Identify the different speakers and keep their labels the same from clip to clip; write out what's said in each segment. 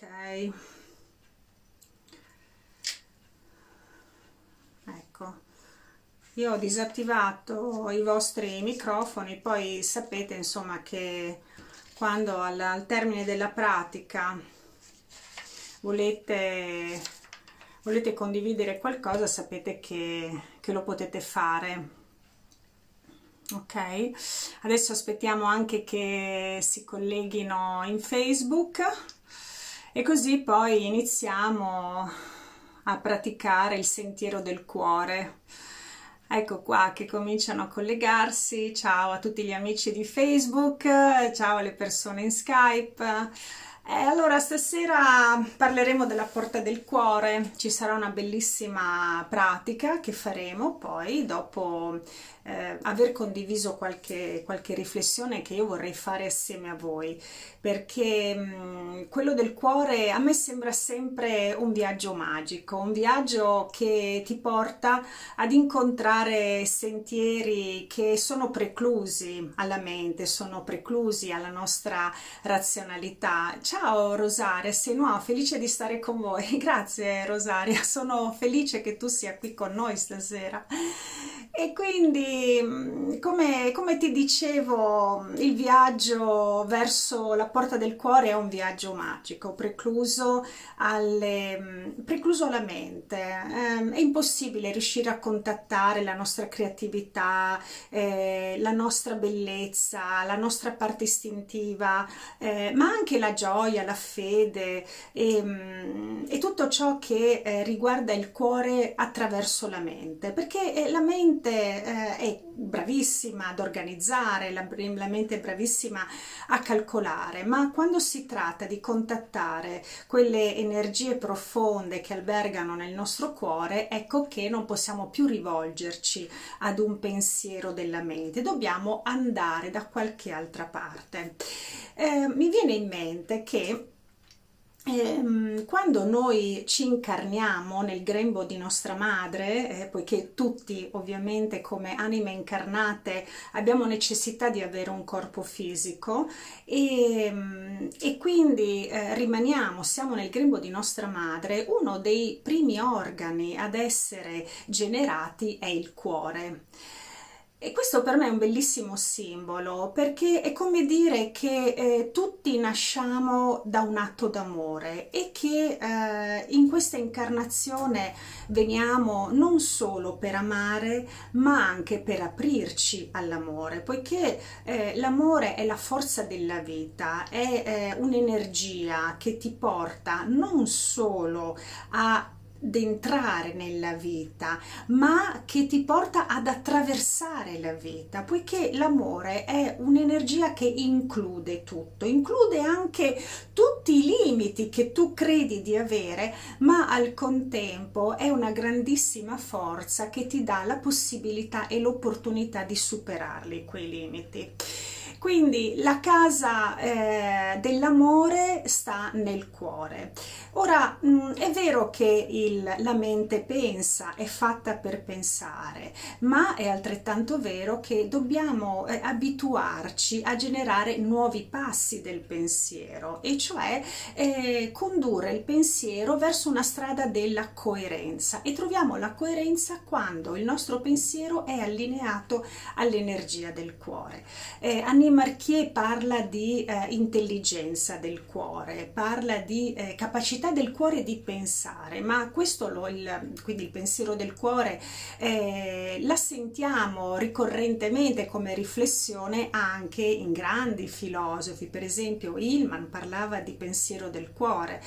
Speaker 1: ok. Ecco. Io ho disattivato i vostri microfoni poi sapete insomma che quando al, al termine della pratica volete volete condividere qualcosa sapete che, che lo potete fare. Ok? Adesso aspettiamo anche che si colleghino in facebook e così poi iniziamo a praticare il sentiero del cuore. Ecco qua che cominciano a collegarsi. Ciao a tutti gli amici di facebook ciao alle persone in skype e allora stasera parleremo della porta del cuore, ci sarà una bellissima pratica che faremo poi dopo eh, aver condiviso qualche, qualche, riflessione che io vorrei fare assieme a voi, perché mh, mm, quello del cuore a me sembra sempre un viaggio magico, un viaggio che ti porta ad incontrare sentieri che sono preclusi alla mente, sono preclusi alla nostra razionalità. Ciao Rosaria, sei nuova, felice di stare con voi. Grazie Rosaria, sono felice che tu sia qui con noi stasera. E quindi, mm, come, come, ti dicevo, il viaggio verso la porta del cuore è un viaggio magico, precluso, alle, mm, precluso alla mente. Eh, è impossibile riuscire a contattare la nostra creatività, eh, la nostra bellezza, la nostra parte istintiva, eh, ma anche la gioia, la fede e, mm, e tutto ciò che eh, riguarda il cuore attraverso la mente, perché la mente mente eh, è bravissima ad organizzare, la, la mente è bravissima a calcolare, ma quando si tratta di contattare quelle energie profonde che albergano nel nostro cuore, ecco che non possiamo più rivolgerci ad un pensiero della mente, dobbiamo andare da qualche altra parte. Eh, mi viene in mente che eh, quando noi ci incarniamo nel grembo di nostra madre, eh, poiché tutti ovviamente come anime incarnate abbiamo necessità di avere un corpo fisico e, ehm, e quindi eh, rimaniamo, siamo nel grembo di nostra madre, uno dei primi organi ad essere generati è il cuore. E questo per me è un bellissimo simbolo perché è come dire che eh, tutti nasciamo da un atto d'amore e che eh, in questa incarnazione veniamo non solo per amare ma anche per aprirci all'amore poiché eh, l'amore è la forza della vita, è eh, un'energia che ti porta non solo a entrare nella vita, ma che ti porta ad attraversare la vita, poiché l'amore è un'energia che include tutto, include anche tutti i limiti che tu credi di avere, ma al contempo è una grandissima forza che ti dà la possibilità e l'opportunità di superarli quei limiti. Quindi la casa eh, dell'amore sta nel cuore. Ora mh, mm, è vero che il, la mente pensa, è fatta per pensare, ma è altrettanto vero che dobbiamo eh, abituarci a generare nuovi passi del pensiero e cioè eh, condurre il pensiero verso una strada della coerenza e troviamo la coerenza quando il nostro pensiero è allineato all'energia del cuore. Eh, Annie Marchier parla di eh, intelligenza del cuore, parla di eh, capacità del cuore di pensare, ma questo lo, il, quindi il pensiero del cuore eh, la sentiamo ricorrentemente come riflessione anche in grandi filosofi, per esempio Hillman parlava di pensiero del cuore.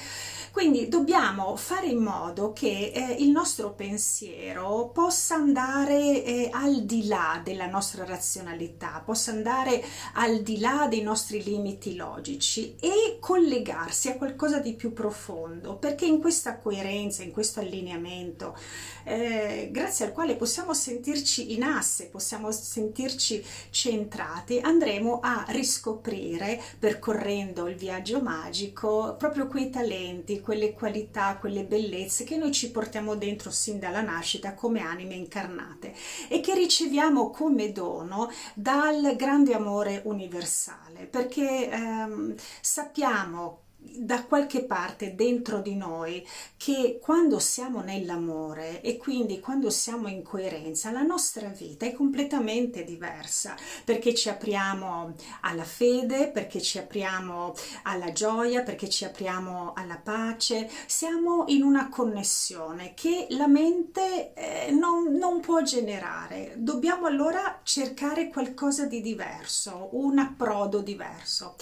Speaker 1: Quindi dobbiamo fare in modo che eh, il nostro pensiero possa andare eh, al di là della nostra razionalità, possa andare al di là dei nostri limiti logici e collegarsi a qualcosa di più profondo, perché in questa coerenza, in questo allineamento, eh, grazie al quale possiamo sentirci in asse, possiamo sentirci centrati, andremo a riscoprire, percorrendo il viaggio magico, proprio quei talenti, quelle qualità, quelle bellezze che noi ci portiamo dentro sin dalla nascita come anime incarnate e che riceviamo come dono dal grande amore universale, perché ehm, sappiamo da qualche parte dentro di noi che quando siamo nell'amore e quindi quando siamo in coerenza la nostra vita è completamente diversa perché ci apriamo alla fede, perché ci apriamo alla gioia, perché ci apriamo alla pace, siamo in una connessione che la mente eh, non, non può generare. Dobbiamo allora cercare qualcosa di diverso, un approdo diverso.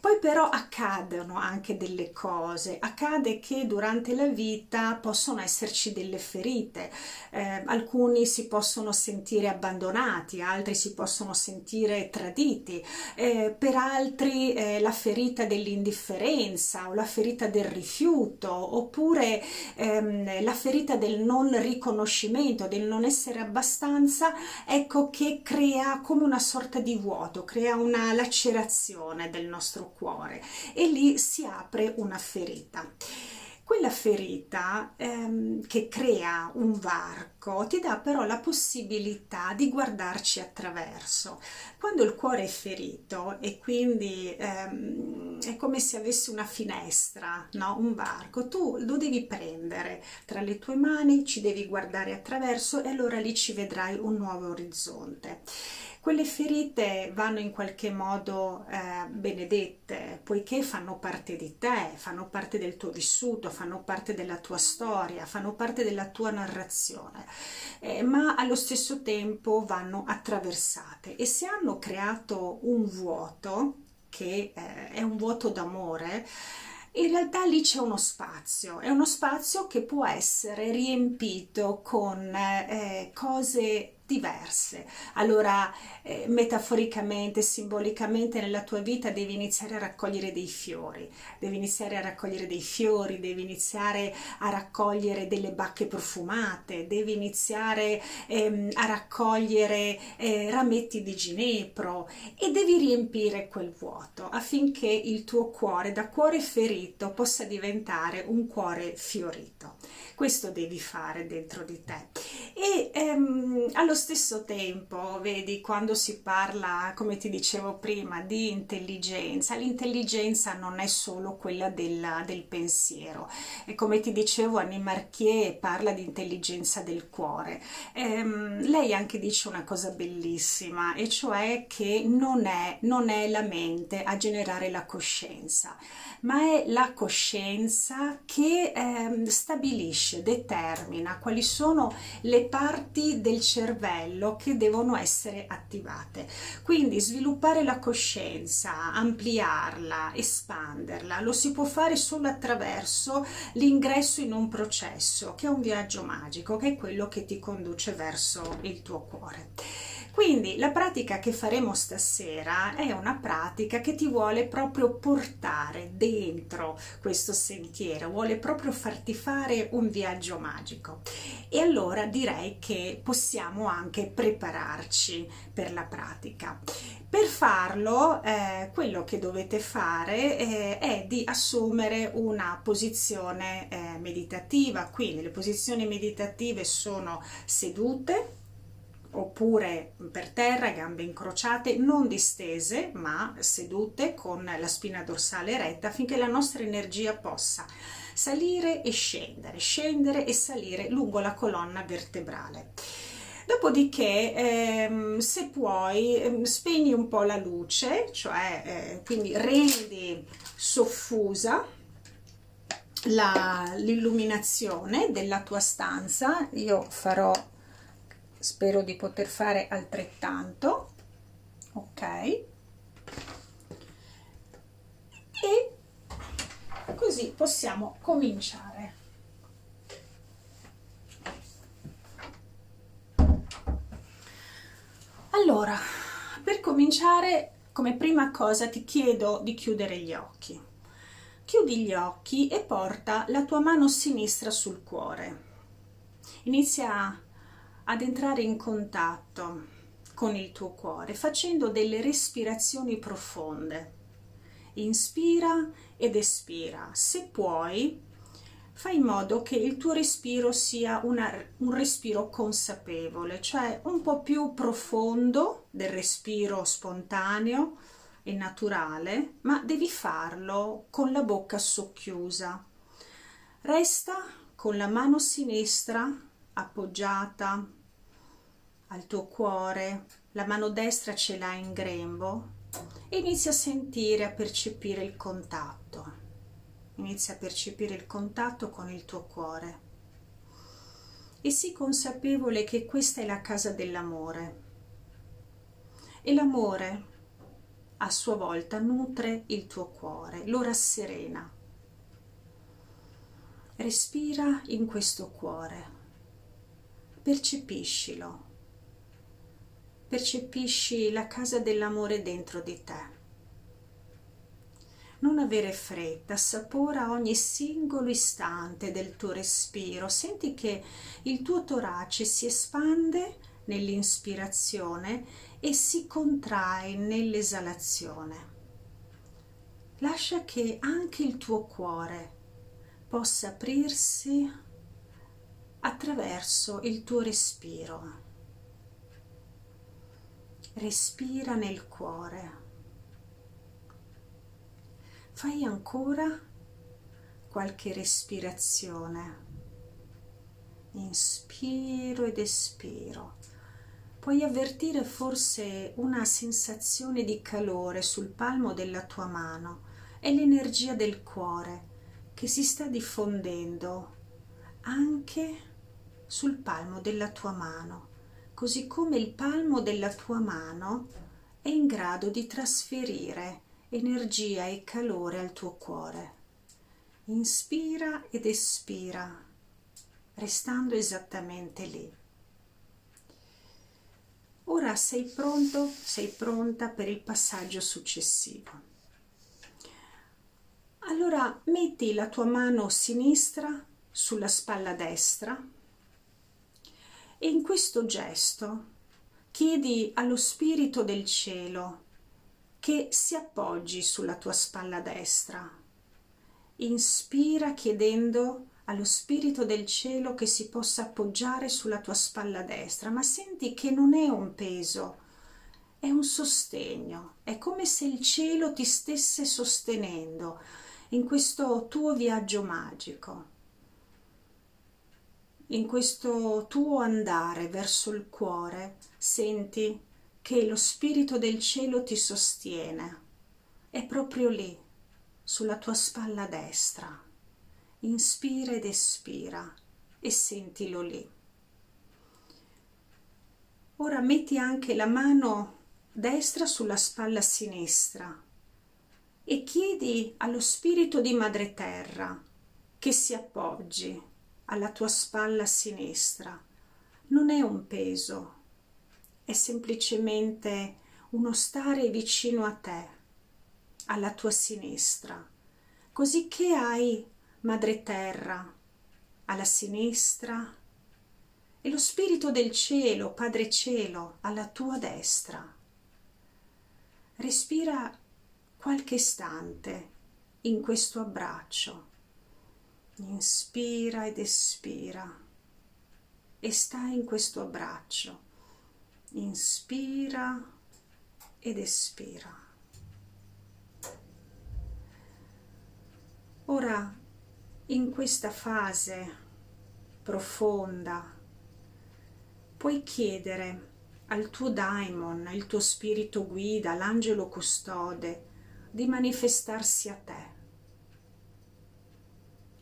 Speaker 1: Poi però accadono anche delle cose, accade che durante la vita possono esserci delle ferite, eh, alcuni si possono sentire abbandonati, altri si possono sentire traditi, eh, per altri eh, la ferita dell'indifferenza o la ferita del rifiuto oppure ehm, la ferita del non riconoscimento, del non essere abbastanza, ecco che crea come una sorta di vuoto, crea una lacerazione del nostro cuore e lì si apre una ferita. Quella ferita ehm, che crea un varco ti dà però la possibilità di guardarci attraverso. Quando il cuore è ferito e quindi ehm, è come se avessi una finestra, no? un varco, tu lo devi prendere tra le tue mani, ci devi guardare attraverso e allora lì ci vedrai un nuovo orizzonte quelle ferite vanno in qualche modo eh, benedette, poiché fanno parte di te, fanno parte del tuo vissuto, fanno parte della tua storia, fanno parte della tua narrazione, eh, ma allo stesso tempo vanno attraversate. E se hanno creato un vuoto, che eh, è un vuoto d'amore, in realtà lì c'è uno spazio, è uno spazio che può essere riempito con eh, cose diverse. Allora, eh, metaforicamente, simbolicamente, nella tua vita devi iniziare a raccogliere dei fiori, devi iniziare a raccogliere dei fiori, devi iniziare a raccogliere delle bacche profumate, devi iniziare ehm, a raccogliere eh, rametti di ginepro e devi riempire quel vuoto affinché il tuo cuore, da cuore ferito, possa diventare un cuore fiorito. Questo devi fare dentro di te. E ehm, allo stesso tempo, vedi, quando si parla, come ti dicevo prima, di intelligenza, l'intelligenza non è solo quella della, del pensiero. E come ti dicevo, Annie Marchier parla di intelligenza del cuore. Ehm, lei anche dice una cosa bellissima, e cioè che non è, non è la mente a generare la coscienza, ma è la coscienza che ehm, stabilisce, determina quali sono le parti del cervello che devono essere attivate. Quindi sviluppare la coscienza, ampliarla, espanderla, lo si può fare solo attraverso l'ingresso in un processo che è un viaggio magico, che è quello che ti conduce verso il tuo cuore. Quindi la pratica che faremo stasera è una pratica che ti vuole proprio portare dentro questo sentiero, vuole proprio farti fare un viaggio magico. E allora direi che possiamo anche prepararci per la pratica. Per farlo, eh, quello che dovete fare eh, è di assumere una posizione eh, meditativa, quindi le posizioni meditative sono sedute, oppure per terra, gambe incrociate, non distese ma sedute con la spina dorsale retta affinché la nostra energia possa salire e scendere, scendere e salire lungo la colonna vertebrale. Dopodiché, ehm, se puoi, ehm, spegni un po' la luce, cioè eh, quindi rendi soffusa l'illuminazione della tua stanza. Io farò spero di poter fare altrettanto. Ok. E così possiamo cominciare. Allora per cominciare come prima cosa ti chiedo di chiudere gli occhi. Chiudi gli occhi e porta la tua mano sinistra sul cuore. Inizia ad entrare in contatto con il tuo cuore facendo delle respirazioni profonde. Inspira ed espira. Se puoi, fai in modo che il tuo respiro sia una, un respiro consapevole, cioè un po' più profondo del respiro spontaneo e naturale, ma devi farlo con la bocca socchiusa. Resta con la mano sinistra appoggiata al tuo cuore, la mano destra ce l'hai in grembo e inizia a sentire, a percepire il contatto. Inizia a percepire il contatto con il tuo cuore e sii consapevole che questa è la casa dell'amore. E l'amore a sua volta nutre il tuo cuore, lo rasserena. Respira in questo cuore, percepiscilo, percepisci la casa dell'amore dentro di te non avere fretta, assapora ogni singolo istante del tuo respiro, senti che il tuo torace si espande nell'inspirazione e si contrae nell'esalazione. Lascia che anche il tuo cuore possa aprirsi attraverso il tuo respiro. Respira nel cuore. Fai ancora qualche respirazione. Inspiro ed espiro. Puoi avvertire forse una sensazione di calore sul palmo della tua mano è l'energia del cuore che si sta diffondendo anche sul palmo della tua mano così come il palmo della tua mano è in grado di trasferire energia e calore al tuo cuore. Inspira ed espira, restando esattamente lì. Ora sei pronto, sei pronta per il passaggio successivo. Allora metti la tua mano sinistra sulla spalla destra e in questo gesto chiedi allo Spirito del cielo che si appoggi sulla tua spalla destra. Inspira chiedendo allo Spirito del cielo che si possa appoggiare sulla tua spalla destra, ma senti che non è un peso, è un sostegno, è come se il cielo ti stesse sostenendo in questo tuo viaggio magico, in questo tuo andare verso il cuore, senti che lo Spirito del cielo ti sostiene. È proprio lì, sulla tua spalla destra. Inspira ed espira e sentilo lì. Ora metti anche la mano destra sulla spalla sinistra e chiedi allo Spirito di Madre Terra che si appoggi alla tua spalla sinistra. Non è un peso, è semplicemente uno stare vicino a te, alla tua sinistra, così che hai Madre Terra alla sinistra e lo Spirito del Cielo, Padre Cielo, alla tua destra. Respira qualche istante in questo abbraccio. Inspira ed espira e stai in questo abbraccio inspira ed espira. Ora, in questa fase profonda, puoi chiedere al tuo daimon, il tuo spirito guida, l'angelo custode, di manifestarsi a te.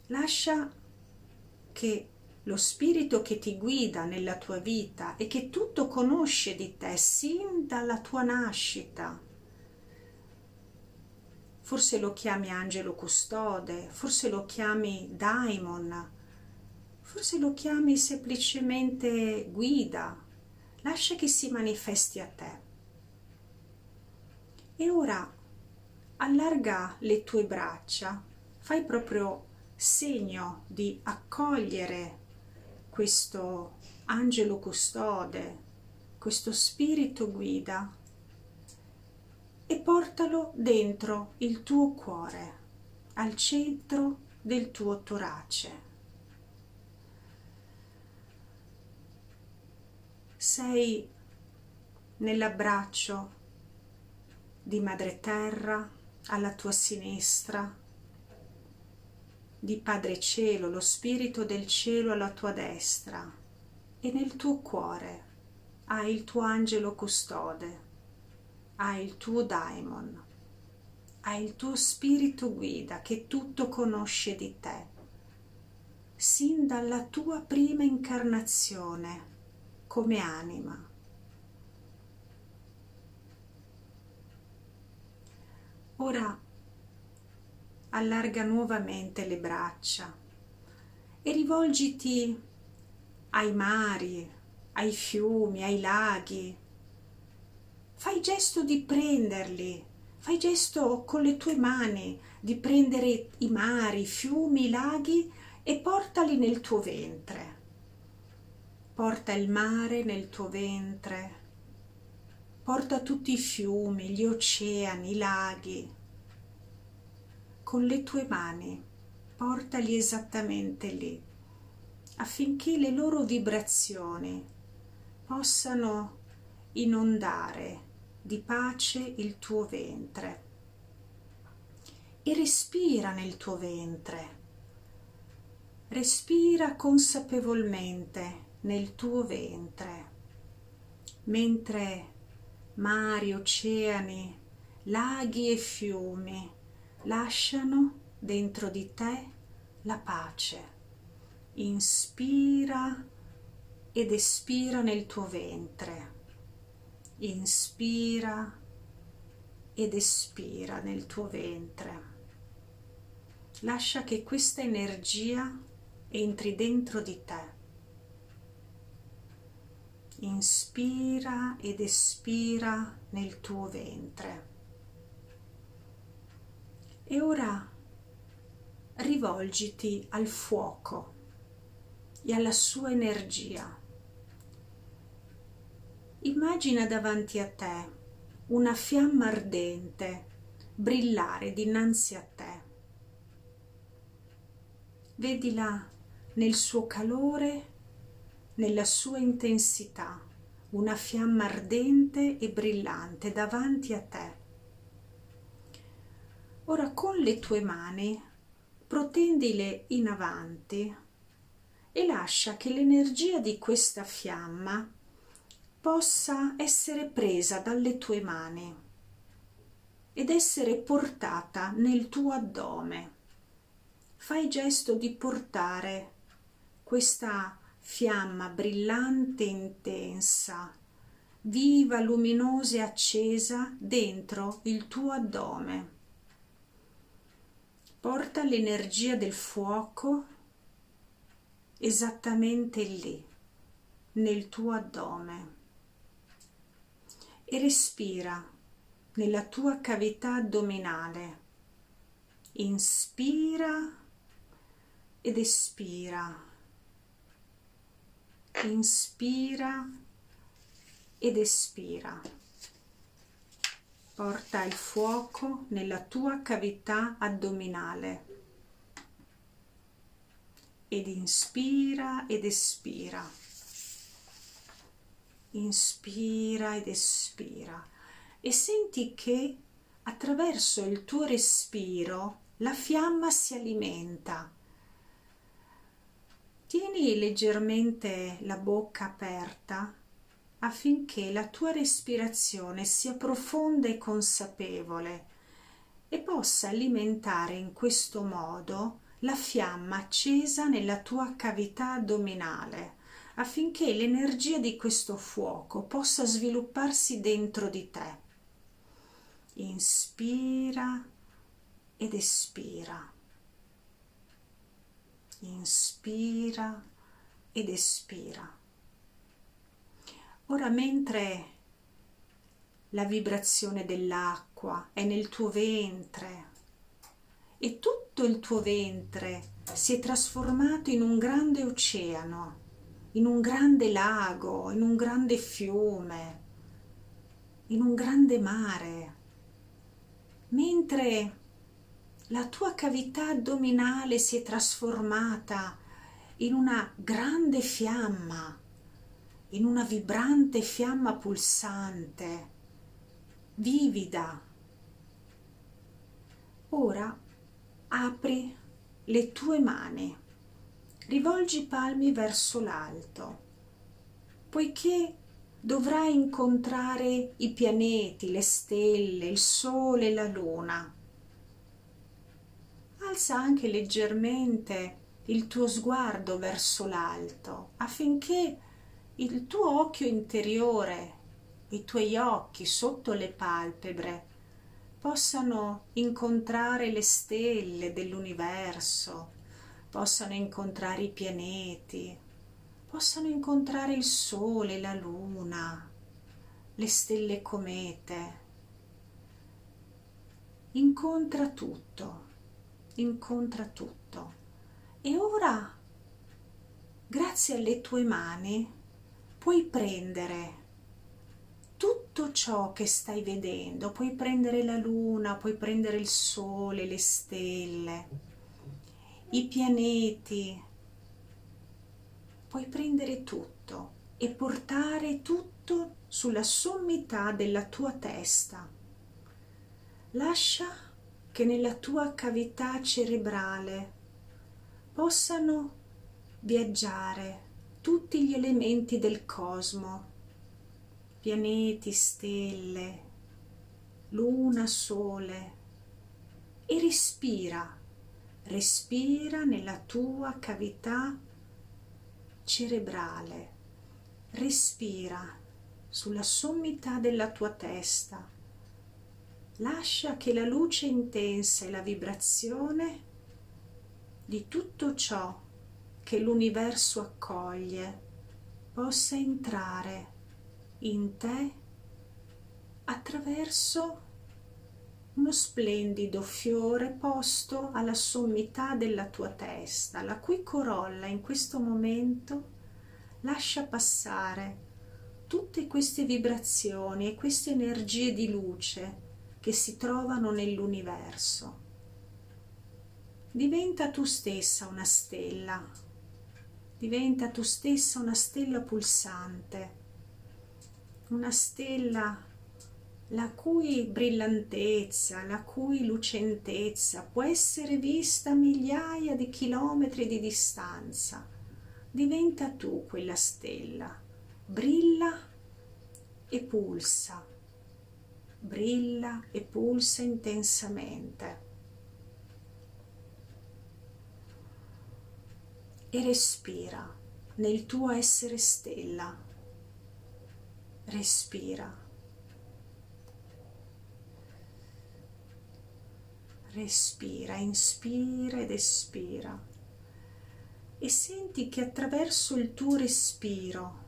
Speaker 1: Lascia che lo spirito che ti guida nella tua vita e che tutto conosce di te sin dalla tua nascita. Forse lo chiami angelo custode, forse lo chiami daimon, forse lo chiami semplicemente guida. Lascia che si manifesti a te. E ora allarga le tue braccia, fai proprio segno di accogliere questo angelo custode, questo spirito guida e portalo dentro il tuo cuore, al centro del tuo torace. Sei nell'abbraccio di madre terra alla tua sinistra, di Padre Cielo, lo Spirito del Cielo alla tua destra e nel tuo cuore hai il tuo angelo custode, hai il tuo daimon, hai il tuo spirito guida che tutto conosce di te, sin dalla tua prima incarnazione come anima. Ora allarga nuovamente le braccia e rivolgiti ai mari, ai fiumi, ai laghi. Fai gesto di prenderli, fai gesto con le tue mani di prendere i mari, i fiumi, i laghi e portali nel tuo ventre. Porta il mare nel tuo ventre, porta tutti i fiumi, gli oceani, i laghi. Con le tue mani portali esattamente lì, affinché le loro vibrazioni possano inondare di pace il tuo ventre. E respira nel tuo ventre. Respira consapevolmente nel tuo ventre, mentre mari, oceani, laghi e fiumi lasciano dentro di te la pace. Inspira ed espira nel tuo ventre. Inspira ed espira nel tuo ventre. Lascia che questa energia entri dentro di te inspira ed espira nel tuo ventre. E ora rivolgiti al fuoco e alla sua energia. Immagina davanti a te una fiamma ardente brillare dinanzi a te. Vedila nel suo calore nella sua intensità, una fiamma ardente e brillante davanti a te. Ora con le tue mani protendile in avanti e lascia che l'energia di questa fiamma possa essere presa dalle tue mani ed essere portata nel tuo addome. Fai gesto di portare questa fiamma brillante intensa, viva, luminosa e accesa dentro il tuo addome. Porta l'energia del fuoco esattamente lì, nel tuo addome, e respira nella tua cavità addominale. Inspira ed espira inspira ed espira. Porta il fuoco nella tua cavità addominale ed inspira ed espira. Inspira ed espira e senti che attraverso il tuo respiro la fiamma si alimenta Tieni leggermente la bocca aperta affinché la tua respirazione sia profonda e consapevole e possa alimentare in questo modo la fiamma accesa nella tua cavità addominale affinché l'energia di questo fuoco possa svilupparsi dentro di te. Inspira ed espira inspira ed espira. Ora mentre la vibrazione dell'acqua è nel tuo ventre e tutto il tuo ventre si è trasformato in un grande oceano, in un grande lago, in un grande fiume, in un grande mare, mentre la tua cavità addominale si è trasformata in una grande fiamma, in una vibrante fiamma pulsante, vivida, Ora apri le tue mani, rivolgi i palmi verso l'alto, poiché dovrai incontrare i pianeti, le stelle, il sole la luna. Alza anche leggermente il tuo sguardo verso l'alto affinché il tuo occhio interiore, i tuoi occhi sotto le palpebre possano incontrare le stelle dell'universo, possano incontrare i pianeti, possano incontrare il sole, la luna, le stelle comete. Incontra tutto, incontra tutto. E ora, grazie alle tue mani, puoi prendere tutto ciò che stai vedendo, puoi prendere la luna, puoi prendere il sole, le stelle, i pianeti, puoi prendere tutto e portare tutto sulla sommità della tua testa. Lascia che nella tua cavità cerebrale possano viaggiare tutti gli elementi del cosmo. Pianeti, stelle, luna, sole. E respira, respira nella tua cavità cerebrale, respira sulla sommità della tua testa, lascia che la luce intensa e la vibrazione di tutto ciò che l'universo accoglie possa entrare in te attraverso uno splendido fiore posto alla sommità della tua testa, la cui corolla in questo momento lascia passare tutte queste vibrazioni e queste energie di luce che si trovano nell'universo. Diventa tu stessa una stella, diventa tu stessa una stella pulsante una stella la cui brillantezza, la cui lucentezza può essere vista a migliaia di chilometri di distanza. Diventa tu quella stella, brilla e pulsa, brilla e pulsa intensamente. E respira nel tuo essere stella. Respira. Respira, inspira ed espira. E senti che attraverso il tuo respiro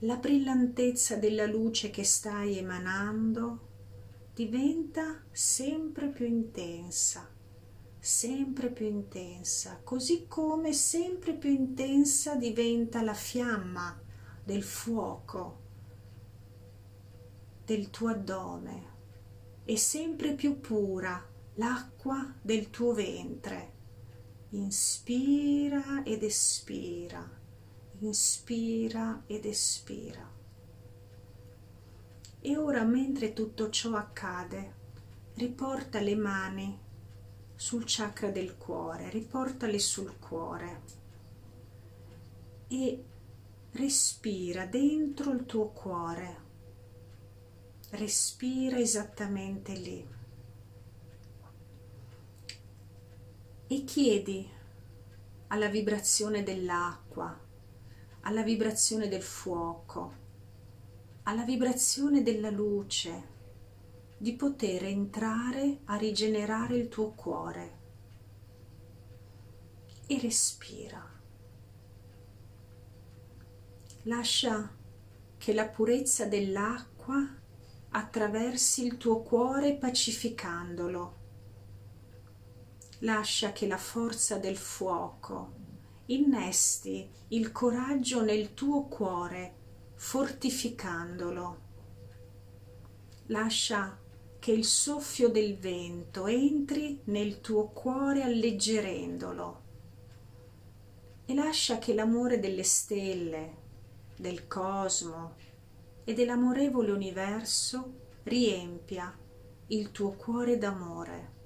Speaker 1: la brillantezza della luce che stai emanando diventa sempre più intensa, sempre più intensa, così come sempre più intensa diventa la fiamma del fuoco del tuo addome e sempre più pura l'acqua del tuo ventre. Inspira ed espira, inspira ed espira. E ora mentre tutto ciò accade, riporta le mani sul chakra del cuore, riportale sul cuore. E respira dentro il tuo cuore, respira esattamente lì. E chiedi alla vibrazione dell'acqua, alla vibrazione del fuoco, alla vibrazione della luce di poter entrare a rigenerare il tuo cuore e respira lascia che la purezza dell'acqua attraversi il tuo cuore pacificandolo. Lascia che la forza del fuoco innesti il coraggio nel tuo cuore fortificandolo. Lascia che il soffio del vento entri nel tuo cuore alleggerendolo e lascia che l'amore delle stelle, del cosmo e dell'amorevole universo riempia il tuo cuore d'amore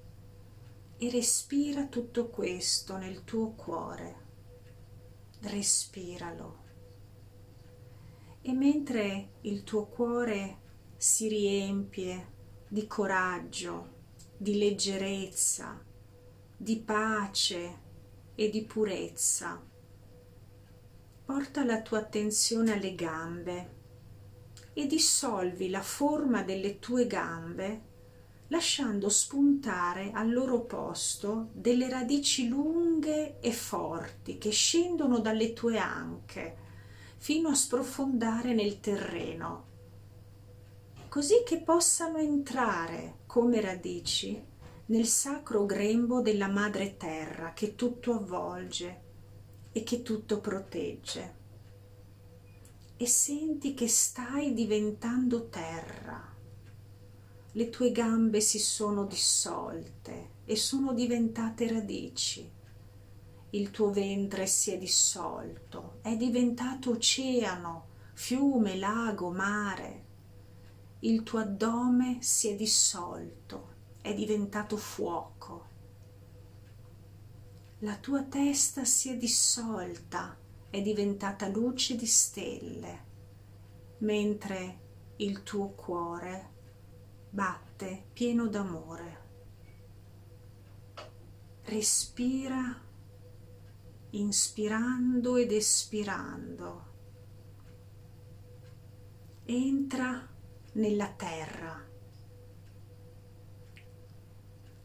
Speaker 1: e respira tutto questo nel tuo cuore. Respiralo. E mentre il tuo cuore si riempie di coraggio, di leggerezza, di pace e di purezza, porta la tua attenzione alle gambe e dissolvi la forma delle tue gambe lasciando spuntare al loro posto delle radici lunghe e forti che scendono dalle tue anche fino a sprofondare nel terreno, così che possano entrare come radici nel sacro grembo della madre terra che tutto avvolge e che tutto protegge. E senti che stai diventando terra le tue gambe si sono dissolte e sono diventate radici. Il tuo ventre si è dissolto, è diventato oceano, fiume, lago, mare. Il tuo addome si è dissolto, è diventato fuoco. La tua testa si è dissolta, è diventata luce di stelle, mentre il tuo cuore batte pieno d'amore. Respira inspirando ed espirando. Entra nella terra.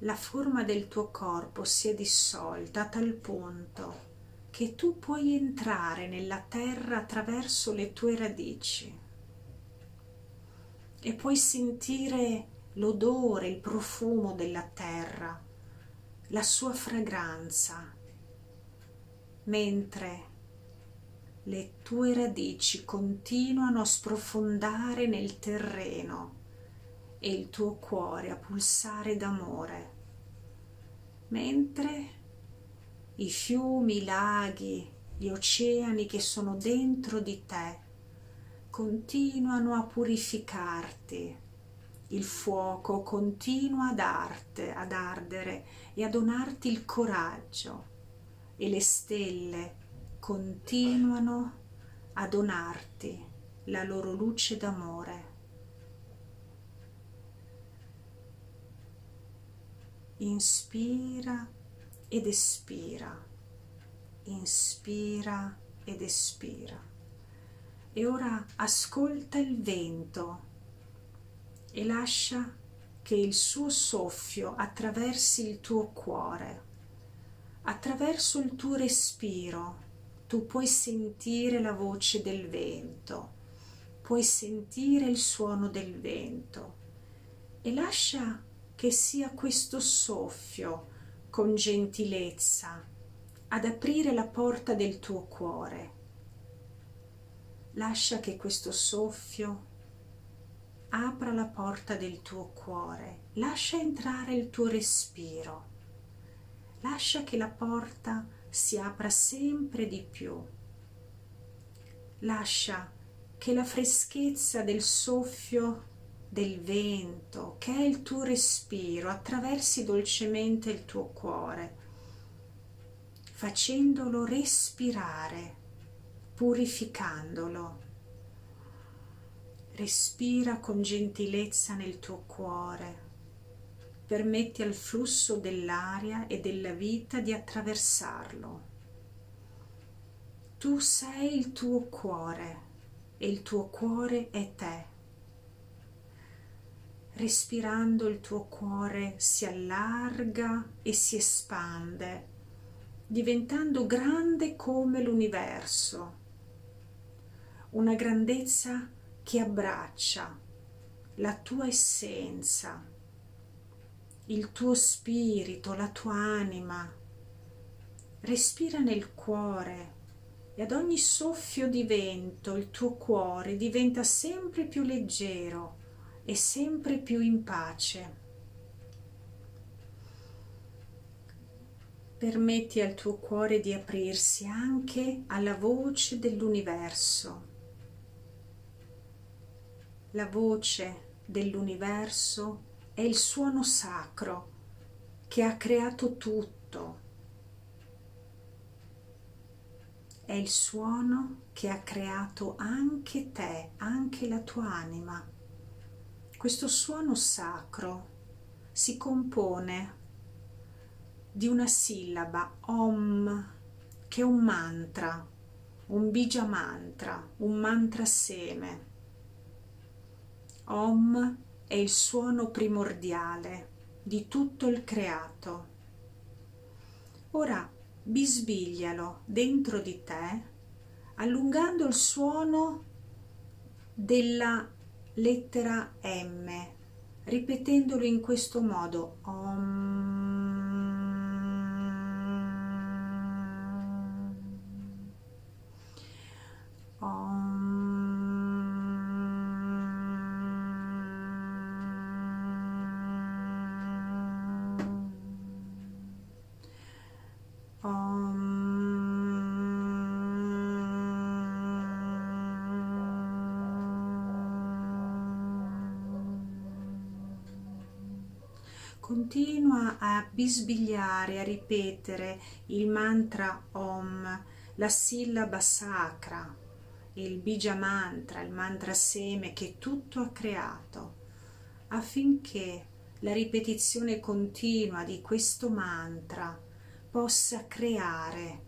Speaker 1: La forma del tuo corpo si è dissolta a tal punto che tu puoi entrare nella terra attraverso le tue radici e puoi sentire l'odore, il profumo della terra, la sua fragranza, mentre le tue radici continuano a sprofondare nel terreno e il tuo cuore a pulsare d'amore, mentre i fiumi, i laghi, gli oceani che sono dentro di te continuano a purificarti. Il fuoco continua ad, arte, ad ardere e a donarti il coraggio e le stelle continuano a donarti la loro luce d'amore. Inspira ed espira, inspira ed espira e ora ascolta il vento e lascia che il suo soffio attraversi il tuo cuore. Attraverso il tuo respiro tu puoi sentire la voce del vento, puoi sentire il suono del vento e lascia che sia questo soffio con gentilezza ad aprire la porta del tuo cuore. Lascia che questo soffio apra la porta del tuo cuore, lascia entrare il tuo respiro, lascia che la porta si apra sempre di più, lascia che la freschezza del soffio del vento, che è il tuo respiro, attraversi dolcemente il tuo cuore, facendolo respirare purificandolo. Respira con gentilezza nel tuo cuore. Permetti al flusso dell'aria e della vita di attraversarlo. Tu sei il tuo cuore e il tuo cuore è te. Respirando il tuo cuore si allarga e si espande, diventando grande come l'universo una grandezza che abbraccia la tua essenza, il tuo spirito, la tua anima. Respira nel cuore e ad ogni soffio di vento il tuo cuore diventa sempre più leggero e sempre più in pace. Permetti al tuo cuore di aprirsi anche alla voce dell'universo la voce dell'universo è il suono sacro che ha creato tutto. È il suono che ha creato anche te, anche la tua anima. Questo suono sacro si compone di una sillaba Om, che è un mantra, un bija mantra, un mantra seme. Om è il suono primordiale di tutto il creato. Ora bisbiglialo dentro di te, allungando il suono della lettera M, ripetendolo in questo modo. Om. A bisbigliare, a ripetere il mantra Om, la sillaba sacra, il bija mantra, il mantra seme che tutto ha creato, affinché la ripetizione continua di questo mantra possa creare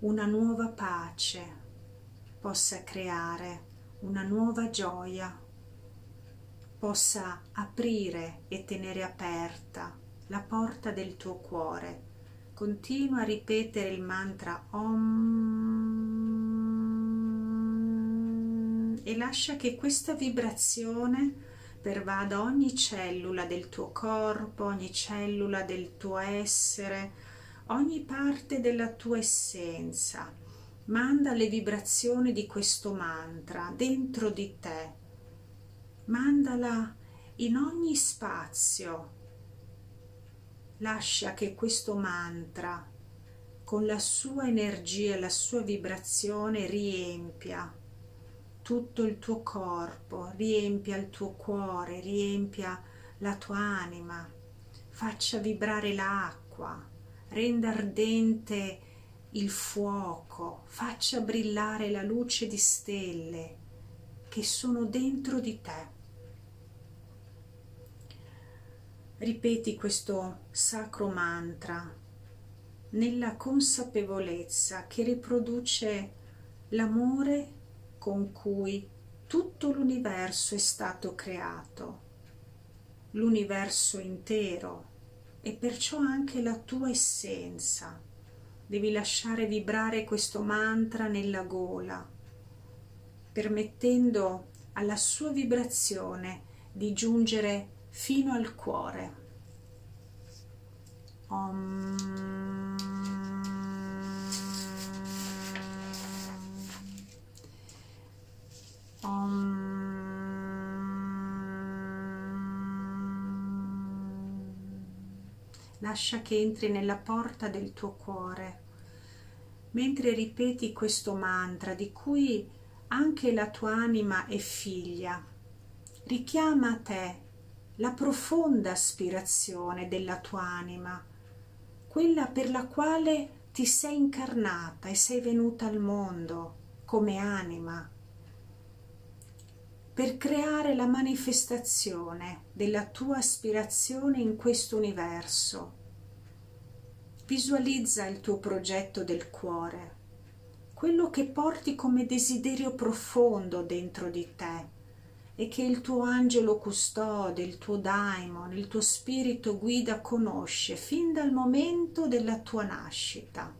Speaker 1: una nuova pace, possa creare una nuova gioia possa aprire e tenere aperta la porta del tuo cuore. Continua a ripetere il mantra Om e lascia che questa vibrazione pervada ogni cellula del tuo corpo, ogni cellula del tuo essere, ogni parte della tua essenza. Manda le vibrazioni di questo mantra dentro di te mandala in ogni spazio. Lascia che questo mantra, con la sua energia, la sua vibrazione, riempia tutto il tuo corpo, riempia il tuo cuore, riempia la tua anima, faccia vibrare l'acqua, renda ardente il fuoco, faccia brillare la luce di stelle che sono dentro di te. Ripeti questo sacro mantra nella consapevolezza che riproduce l'amore con cui tutto l'universo è stato creato, l'universo intero e perciò anche la tua essenza. Devi lasciare vibrare questo mantra nella gola permettendo alla sua vibrazione di giungere fino al cuore. Om. Om. Lascia che entri nella porta del tuo cuore mentre ripeti questo mantra di cui anche la tua anima è figlia. Richiama a te la profonda aspirazione della tua anima, quella per la quale ti sei incarnata e sei venuta al mondo come anima, per creare la manifestazione della tua aspirazione in questo universo. Visualizza il tuo progetto del cuore quello che porti come desiderio profondo dentro di te e che il tuo angelo custode, il tuo daimon, il tuo spirito guida conosce fin dal momento della tua nascita.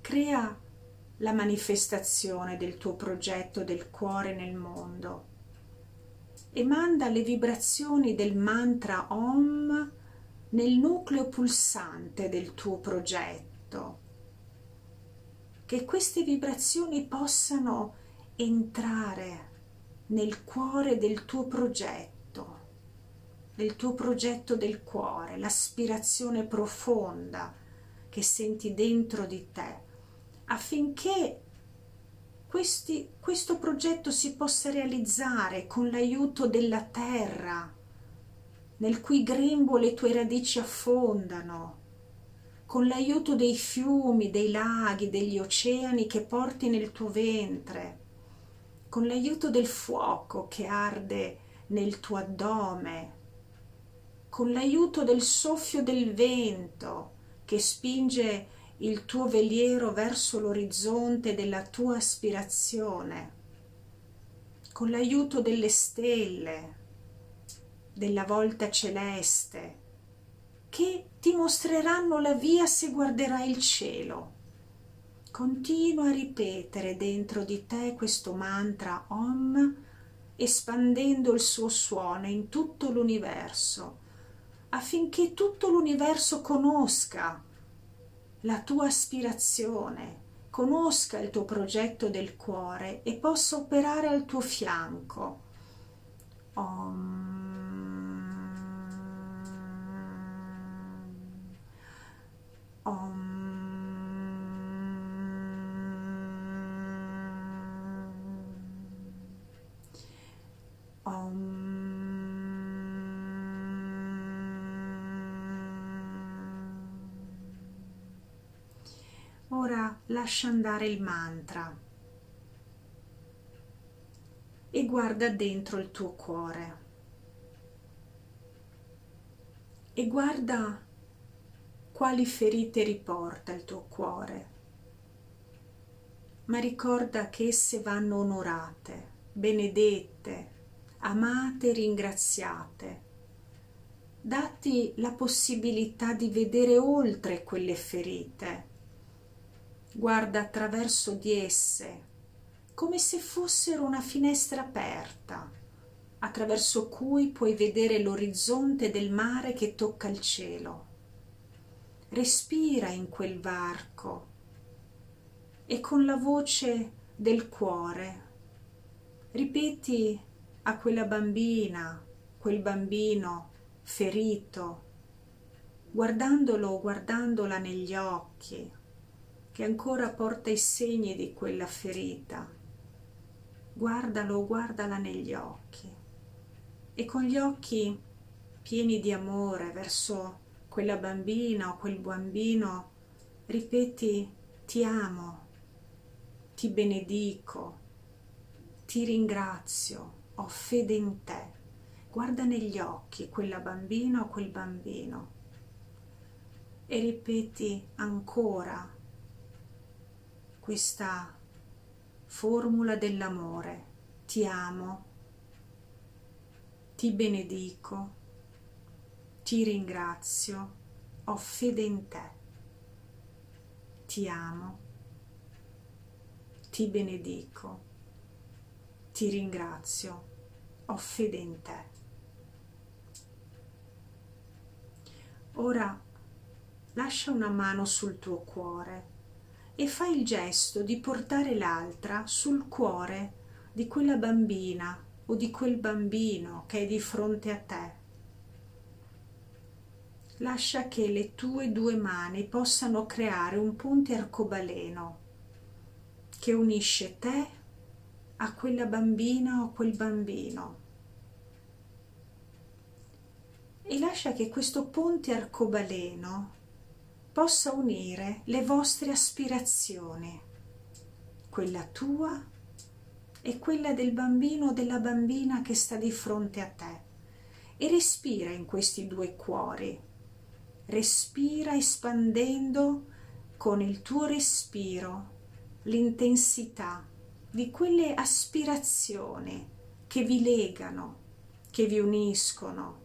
Speaker 1: Crea la manifestazione del tuo progetto del cuore nel mondo e manda le vibrazioni del mantra Om nel nucleo pulsante del tuo progetto che queste vibrazioni possano entrare nel cuore del tuo progetto, del tuo progetto del cuore, l'aspirazione profonda che senti dentro di te, affinché questi, questo progetto si possa realizzare con l'aiuto della terra, nel cui grembo le tue radici affondano, con l'aiuto dei fiumi, dei laghi, degli oceani che porti nel tuo ventre, con l'aiuto del fuoco che arde nel tuo addome, con l'aiuto del soffio del vento che spinge il tuo veliero verso l'orizzonte della tua aspirazione, con l'aiuto delle stelle, della volta celeste, che ti mostreranno la via se guarderai il cielo. Continua a ripetere dentro di te questo mantra Om, espandendo il suo suono in tutto l'universo, affinché tutto l'universo conosca la tua aspirazione, conosca il tuo progetto del cuore e possa operare al tuo fianco. Om. Lascia andare il mantra e guarda dentro il tuo cuore. E guarda quali ferite riporta il tuo cuore, ma ricorda che esse vanno onorate, benedette, amate e ringraziate. Datti la possibilità di vedere oltre quelle ferite guarda attraverso di esse come se fossero una finestra aperta attraverso cui puoi vedere l'orizzonte del mare che tocca il cielo. Respira in quel varco e con la voce del cuore ripeti a quella bambina, quel bambino ferito, guardandolo o guardandola negli occhi, che ancora porta i segni di quella ferita. Guardalo o guardala negli occhi e con gli occhi pieni di amore verso quella bambina o quel bambino ripeti ti amo, ti benedico, ti ringrazio, ho fede in te. Guarda negli occhi quella bambina o quel bambino e ripeti ancora questa formula dell'amore. Ti amo, ti benedico, ti ringrazio, ho fede in te. Ti amo, ti benedico, ti ringrazio, ho fede in te. Ora lascia una mano sul tuo cuore e fai il gesto di portare l'altra sul cuore di quella bambina o di quel bambino che è di fronte a te. Lascia che le tue due mani possano creare un ponte arcobaleno che unisce te a quella bambina o quel bambino. E lascia che questo ponte arcobaleno possa unire le vostre aspirazioni, quella tua e quella del bambino o della bambina che sta di fronte a te. E respira in questi due cuori. Respira espandendo con il tuo respiro l'intensità di quelle aspirazioni che vi legano, che vi uniscono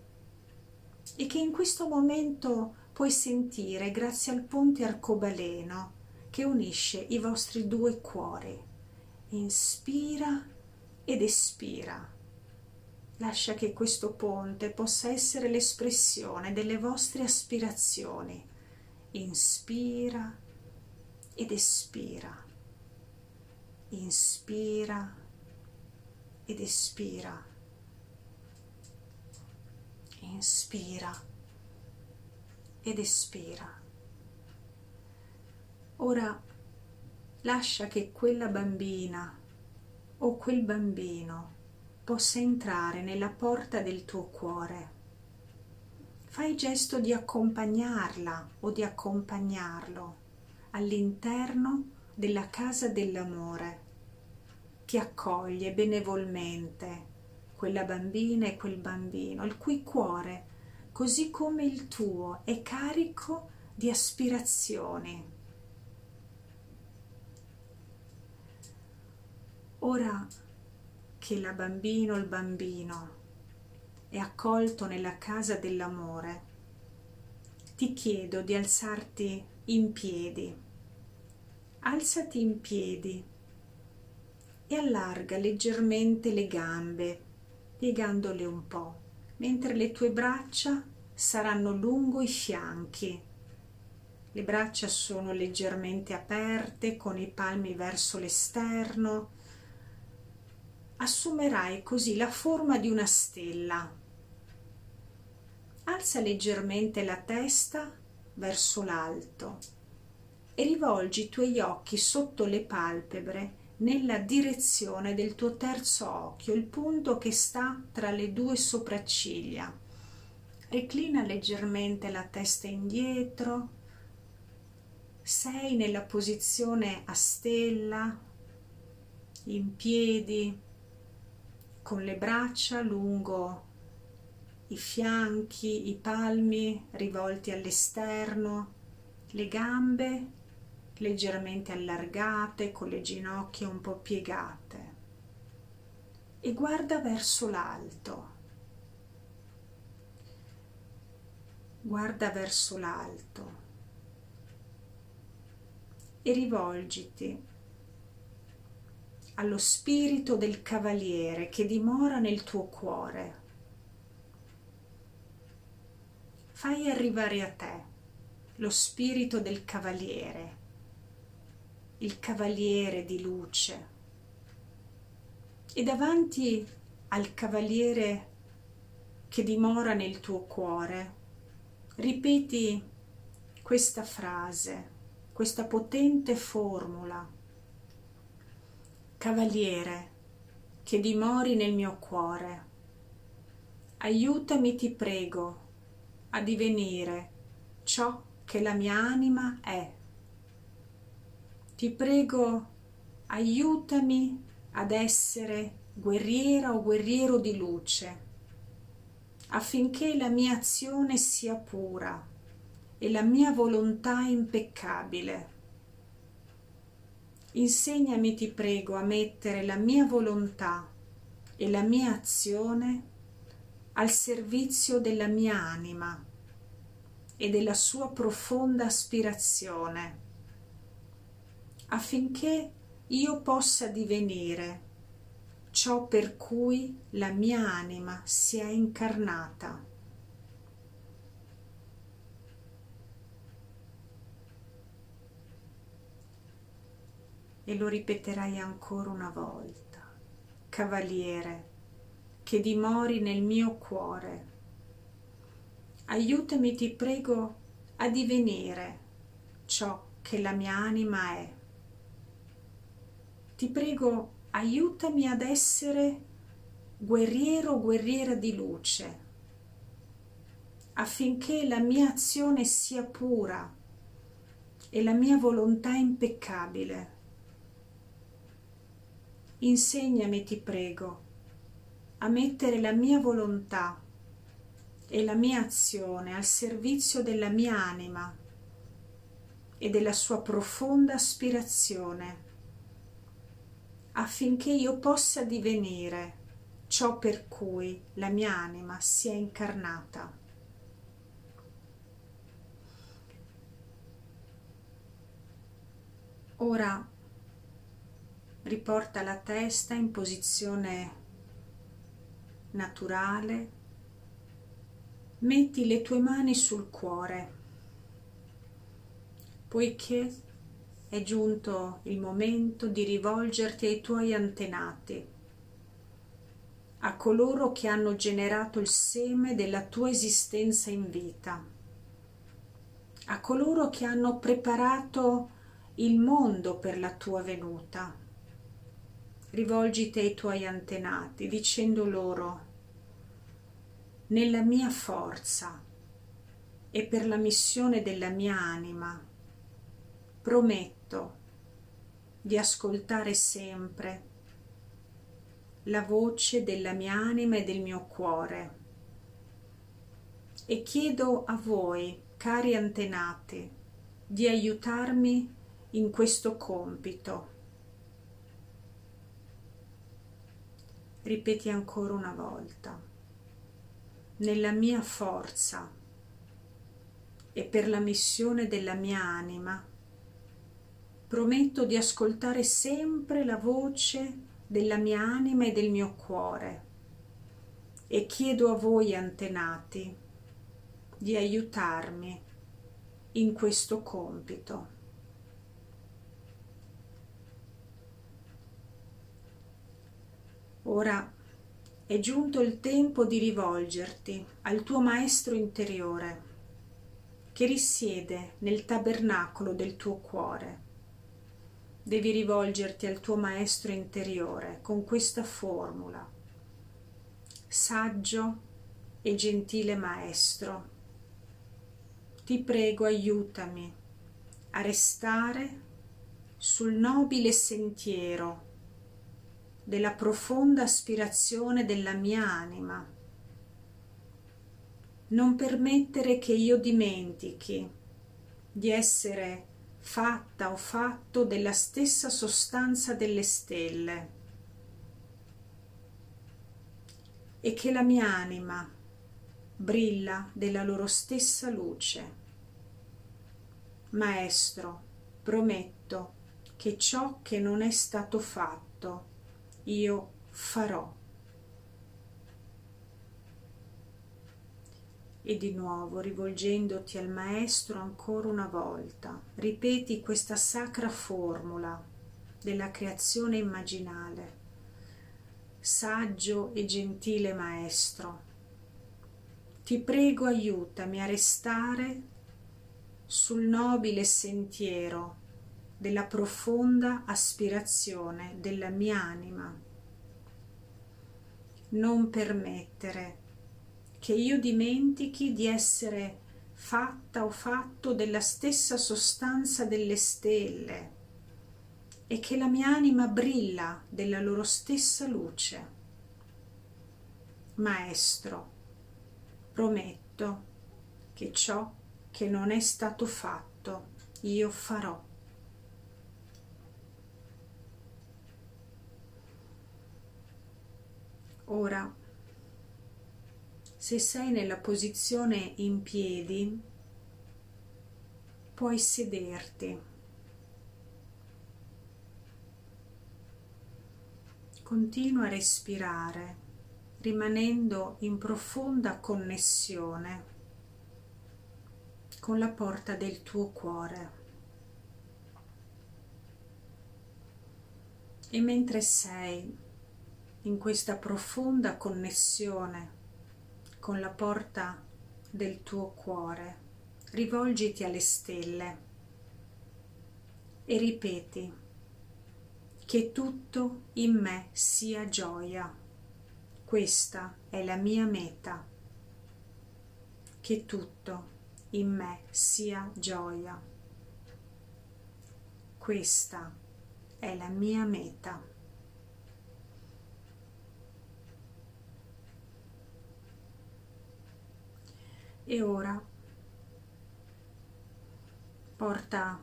Speaker 1: e che in questo momento puoi sentire grazie al ponte arcobaleno che unisce i vostri due cuori. Inspira ed espira. Lascia che questo ponte possa essere l'espressione delle vostre aspirazioni. Inspira ed espira. Inspira ed espira. Inspira ed espira. Ora lascia che quella bambina o quel bambino possa entrare nella porta del tuo cuore. Fai gesto di accompagnarla o di accompagnarlo all'interno della casa dell'amore che accoglie benevolmente quella bambina e quel bambino, il cui cuore, così come il tuo, è carico di aspirazioni Ora che la bambina o il bambino è accolto nella casa dell'amore, ti chiedo di alzarti in piedi. Alzati in piedi e allarga leggermente le gambe, piegandole un po', mentre le tue braccia saranno lungo i fianchi. Le braccia sono leggermente aperte con i palmi verso l'esterno assumerai così la forma di una stella. Alza leggermente la testa verso l'alto e rivolgi i tuoi occhi sotto le palpebre nella direzione del tuo terzo occhio, il punto che sta tra le due sopracciglia. Reclina leggermente la testa indietro. Sei nella posizione a stella, in piedi, con le braccia lungo i fianchi, i palmi rivolti all'esterno, le gambe leggermente allargate, con le ginocchia un po' piegate. E guarda verso l'alto. Guarda verso l'alto e rivolgiti allo spirito del cavaliere che dimora nel tuo cuore. Fai arrivare a te lo spirito del cavaliere, il cavaliere di luce. E davanti al cavaliere che dimora nel tuo cuore, ripeti questa frase, questa potente formula Cavaliere, che dimori nel mio cuore, aiutami, ti prego, a divenire ciò che la mia anima è. Ti prego, aiutami ad essere guerriera o guerriero di luce, affinché la mia azione sia pura e la mia volontà impeccabile. Insegnami, ti prego, a mettere la mia volontà e la mia azione al servizio della mia anima e della sua profonda aspirazione, affinché io possa divenire ciò per cui la mia anima si è incarnata. e lo ripeterai ancora una volta. Cavaliere, che dimori nel mio cuore, aiutami, ti prego, a divenire ciò che la mia anima è. Ti prego, aiutami ad essere guerriero o guerriera di luce, affinché la mia azione sia pura e la mia volontà impeccabile. Insegnami, ti prego, a mettere la mia volontà e la mia azione al servizio della mia anima e della sua profonda aspirazione, affinché io possa divenire ciò per cui la mia anima si è incarnata. Ora riporta la testa in posizione naturale, metti le tue mani sul cuore, poiché è giunto il momento di rivolgerti ai tuoi antenati, a coloro che hanno generato il seme della tua esistenza in vita, a coloro che hanno preparato il mondo per la tua venuta. Rivolgiti ai tuoi antenati dicendo loro, nella mia forza e per la missione della mia anima, prometto di ascoltare sempre la voce della mia anima e del mio cuore e chiedo a voi, cari antenati, di aiutarmi in questo compito. Ripeti ancora una volta, nella mia forza e per la missione della mia anima, prometto di ascoltare sempre la voce della mia anima e del mio cuore e chiedo a voi antenati di aiutarmi in questo compito. Ora è giunto il tempo di rivolgerti al tuo maestro interiore che risiede nel tabernacolo del tuo cuore. Devi rivolgerti al tuo maestro interiore con questa formula. Saggio e gentile maestro, ti prego aiutami a restare sul nobile sentiero della profonda aspirazione della mia anima non permettere che io dimentichi di essere fatta o fatto della stessa sostanza delle stelle e che la mia anima brilla della loro stessa luce. Maestro, prometto che ciò che non è stato fatto io farò. E di nuovo rivolgendoti al Maestro ancora una volta, ripeti questa sacra formula della creazione immaginale. Saggio e gentile Maestro, ti prego aiutami a restare sul nobile sentiero della profonda aspirazione della mia anima. Non permettere che io dimentichi di essere fatta o fatto della stessa sostanza delle stelle e che la mia anima brilla della loro stessa luce. Maestro, prometto che ciò che non è stato fatto io farò. Ora se sei nella posizione in piedi, puoi sederti. Continua a respirare, rimanendo in profonda connessione con la porta del tuo cuore. E mentre sei in questa profonda connessione con la porta del tuo cuore, rivolgiti alle stelle e ripeti che tutto in me sia gioia. Questa è la mia meta. Che tutto in me sia gioia. Questa è la mia meta. E ora porta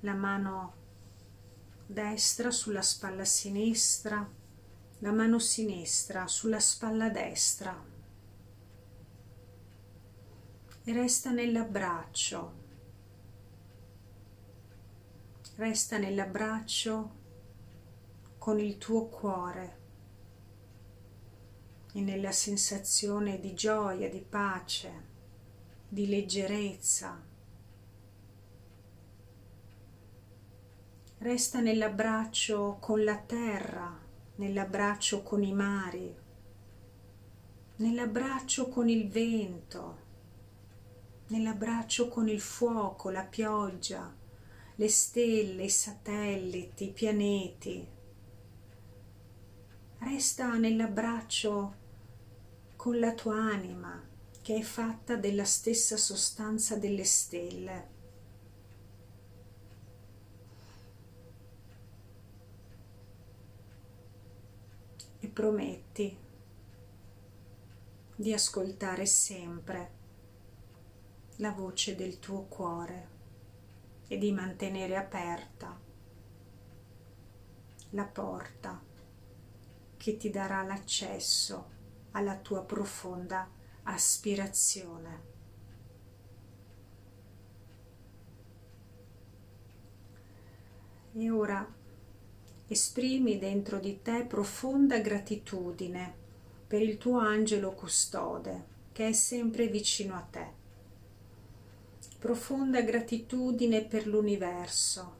Speaker 1: la mano destra sulla spalla sinistra, la mano sinistra sulla spalla destra e resta nell'abbraccio, resta nell'abbraccio con il tuo cuore nella sensazione di gioia, di pace, di leggerezza. Resta nell'abbraccio con la terra, nell'abbraccio con i mari, nell'abbraccio con il vento, nell'abbraccio con il fuoco, la pioggia, le stelle, i satelliti, i pianeti. Resta nell'abbraccio con la tua anima che è fatta della stessa sostanza delle stelle. E prometti di ascoltare sempre la voce del tuo cuore e di mantenere aperta la porta che ti darà l'accesso alla tua profonda aspirazione. E ora esprimi dentro di te profonda gratitudine per il tuo angelo custode che è sempre vicino a te profonda gratitudine per l'universo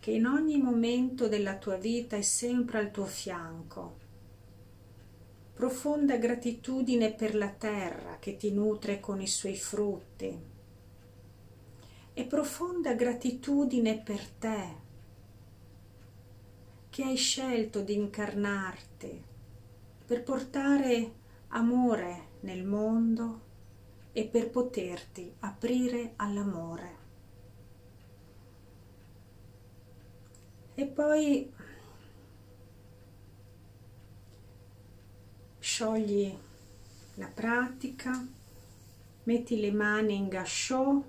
Speaker 1: che in ogni momento della tua vita è sempre al tuo fianco. Profonda gratitudine per la terra che ti nutre con i suoi frutti. E profonda gratitudine per te che hai scelto di incarnarti per portare amore nel mondo e per poterti aprire all'amore. E poi sciogli la pratica, metti le mani in gasciò,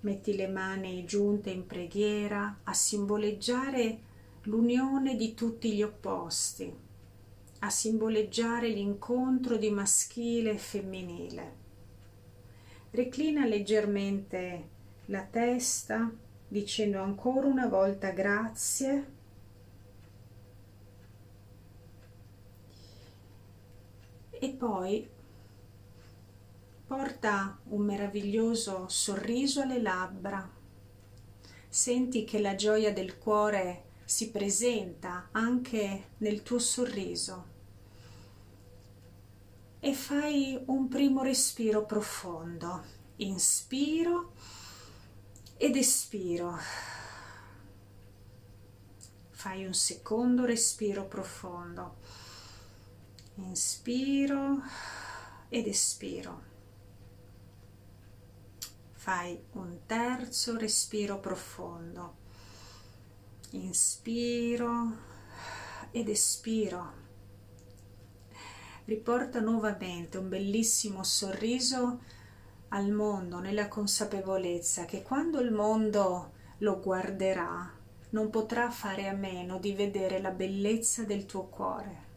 Speaker 1: metti le mani giunte in preghiera a simboleggiare l'unione di tutti gli opposti, a simboleggiare l'incontro di maschile e femminile. Reclina leggermente la testa dicendo ancora una volta grazie e poi porta un meraviglioso sorriso alle labbra senti che la gioia del cuore si presenta anche nel tuo sorriso e fai un primo respiro profondo. Inspiro ed espiro. Fai un secondo respiro profondo. Inspiro ed espiro. Fai un terzo respiro profondo. Inspiro ed espiro riporta nuovamente un bellissimo sorriso al mondo nella consapevolezza che quando il mondo lo guarderà non potrà fare a meno di vedere la bellezza del tuo cuore.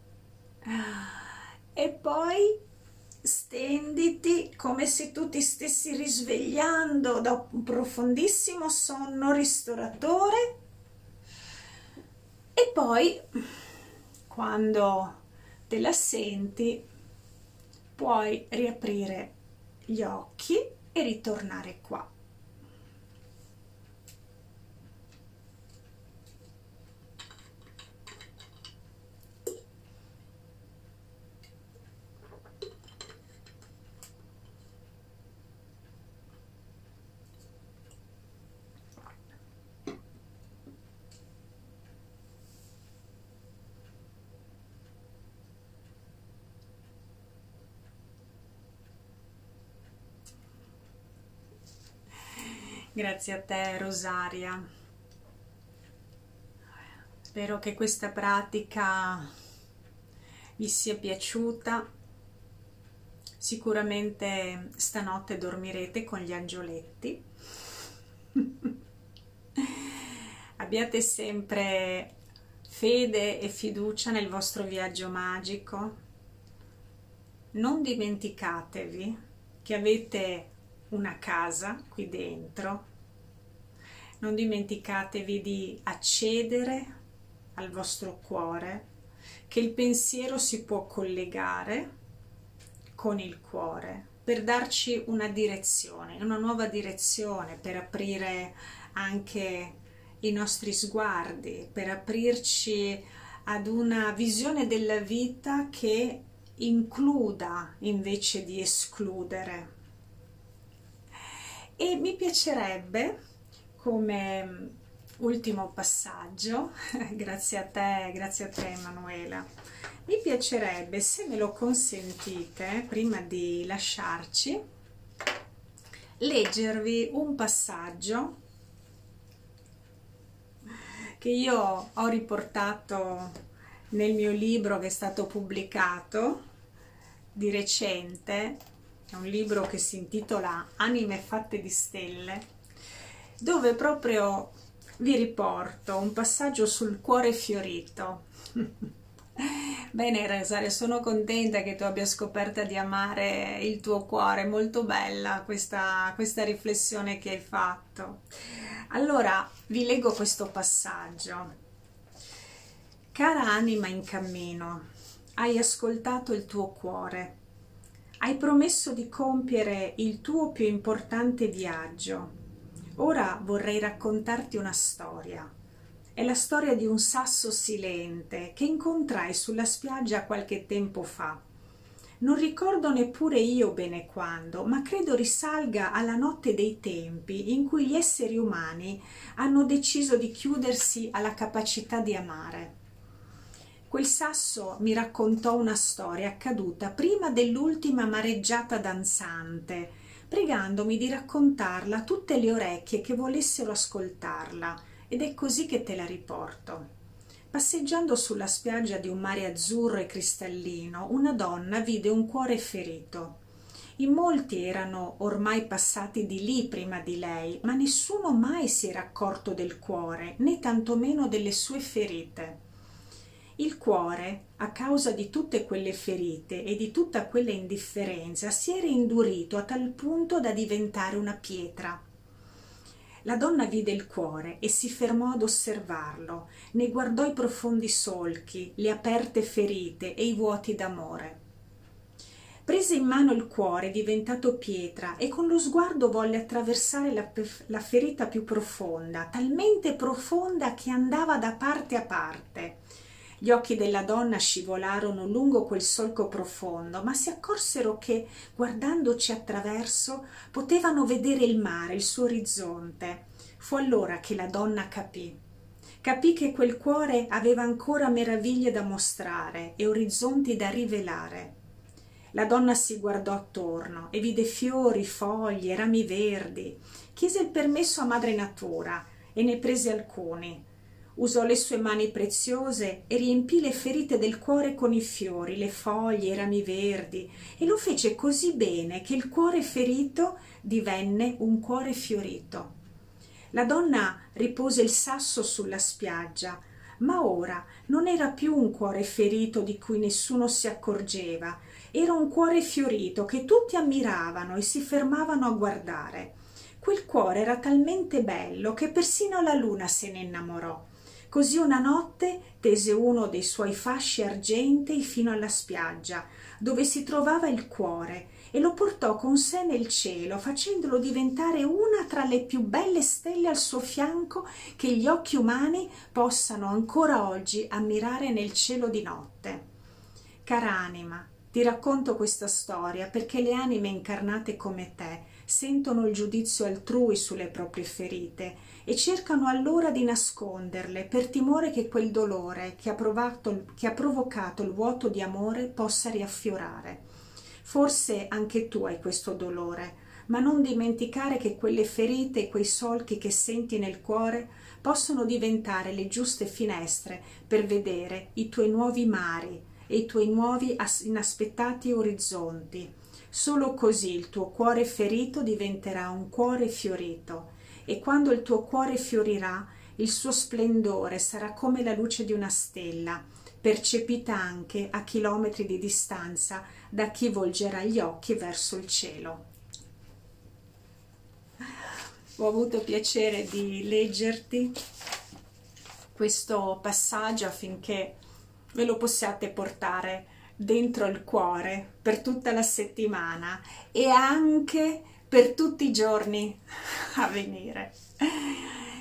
Speaker 1: E poi stenditi come se tu ti stessi risvegliando da un profondissimo sonno ristoratore e poi quando te la senti, puoi riaprire gli occhi e ritornare qua. Grazie a te Rosaria. Spero che questa pratica vi sia piaciuta. Sicuramente stanotte dormirete con gli angioletti. Abbiate sempre fede e fiducia nel vostro viaggio magico. Non dimenticatevi che avete una casa qui dentro. Non dimenticatevi di accedere al vostro cuore, che il pensiero si può collegare con il cuore per darci una direzione, una nuova direzione, per aprire anche i nostri sguardi, per aprirci ad una visione della vita che includa invece di escludere e mi piacerebbe come ultimo passaggio, grazie a te, grazie a te Emanuela. Mi piacerebbe, se me lo consentite, prima di lasciarci, leggervi un passaggio che io ho riportato nel mio libro che è stato pubblicato di recente, è un libro che si intitola Anime fatte di stelle, dove proprio vi riporto un passaggio sul cuore fiorito. Bene Rosario, sono contenta che tu abbia scoperto di amare il tuo cuore, molto bella questa, questa riflessione che hai fatto. Allora vi leggo questo passaggio. Cara anima in cammino, hai ascoltato il tuo cuore, hai promesso di compiere il tuo più importante viaggio Ora vorrei raccontarti una storia. È la storia di un sasso silente che incontrai sulla spiaggia qualche tempo fa. Non ricordo neppure io bene quando, ma credo risalga alla notte dei tempi in cui gli esseri umani hanno deciso di chiudersi alla capacità di amare. Quel sasso mi raccontò una storia accaduta prima dell'ultima mareggiata danzante, pregandomi di raccontarla a tutte le orecchie che volessero ascoltarla, ed è così che te la riporto. Passeggiando sulla spiaggia di un mare azzurro e cristallino, una donna vide un cuore ferito. In molti erano ormai passati di lì prima di lei, ma nessuno mai si era accorto del cuore, né tantomeno delle sue ferite. Il cuore, a causa di tutte quelle ferite e di tutta quella indifferenza, si era indurito a tal punto da diventare una pietra. La donna vide il cuore e si fermò ad osservarlo, ne guardò i profondi solchi, le aperte ferite e i vuoti d'amore. Prese in mano il cuore diventato pietra e con lo sguardo volle attraversare la, la ferita più profonda, talmente profonda che andava da parte a parte gli occhi della donna scivolarono lungo quel solco profondo, ma si accorsero che, guardandoci attraverso, potevano vedere il mare, il suo orizzonte. Fu allora che la donna capì. Capì che quel cuore aveva ancora meraviglie da mostrare e orizzonti da rivelare. La donna si guardò attorno e vide fiori, foglie, rami verdi. Chiese il permesso a madre natura e ne prese alcuni usò le sue mani preziose e riempì le ferite del cuore con i fiori, le foglie, i rami verdi, e lo fece così bene che il cuore ferito divenne un cuore fiorito. La donna ripose il sasso sulla spiaggia, ma ora non era più un cuore ferito di cui nessuno si accorgeva, era un cuore fiorito che tutti ammiravano e si fermavano a guardare. Quel cuore era talmente bello che persino la luna se ne innamorò Così una notte tese uno dei suoi fasci argentei fino alla spiaggia, dove si trovava il cuore, e lo portò con sé nel cielo, facendolo diventare una tra le più belle stelle al suo fianco che gli occhi umani possano ancora oggi ammirare nel cielo di notte. Cara anima, ti racconto questa storia perché le anime incarnate come te sentono il giudizio altrui sulle proprie ferite e cercano allora di nasconderle per timore che quel dolore che ha, provato, che ha provocato il vuoto di amore possa riaffiorare. Forse anche tu hai questo dolore, ma non dimenticare che quelle ferite e quei solchi che senti nel cuore possono diventare le giuste finestre per vedere i tuoi nuovi mari e i tuoi nuovi inaspettati orizzonti. Solo così il tuo cuore ferito diventerà un cuore fiorito e quando il tuo cuore fiorirà il suo splendore sarà come la luce di una stella percepita anche a chilometri di distanza da chi volgerà gli occhi verso il cielo. Ho avuto piacere di leggerti questo passaggio affinché ve lo possiate portare dentro il cuore per tutta la settimana e anche per tutti i giorni a venire.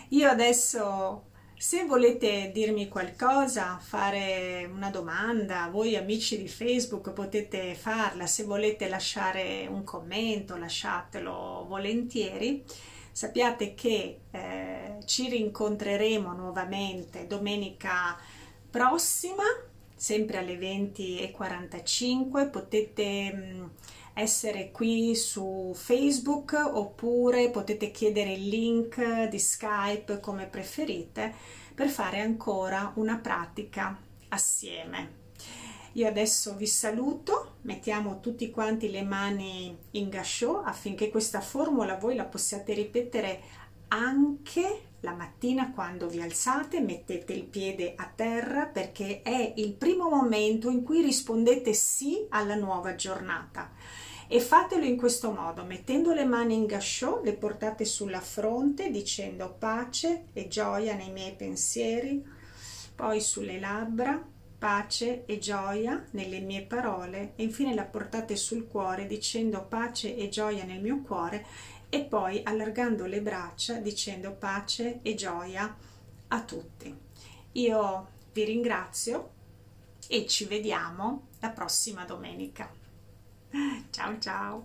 Speaker 1: Io adesso, se volete dirmi qualcosa, fare una domanda, voi amici di Facebook potete farla, se volete lasciare un commento lasciatelo volentieri. sappiate che eh, ci rincontreremo nuovamente domenica prossima, sempre alle 20.45, potete mh, mm, essere qui su Facebook oppure potete chiedere il link di Skype come preferite per fare ancora una pratica assieme. Io adesso vi saluto, mettiamo tutti quanti le mani in gasciò affinché questa formula voi la possiate ripetere anche la mattina quando vi alzate, mettete il piede a terra perché è il primo momento in cui rispondete sì alla nuova giornata. E fatelo in questo modo, mettendo le mani in gasciò, le portate sulla fronte dicendo pace e gioia nei miei pensieri, poi sulle labbra, pace e gioia nelle mie parole e infine la portate sul cuore dicendo pace e gioia nel mio cuore e poi allargando le braccia dicendo pace e gioia a tutti. Io vi ringrazio e ci vediamo la prossima domenica. Ciao ciao!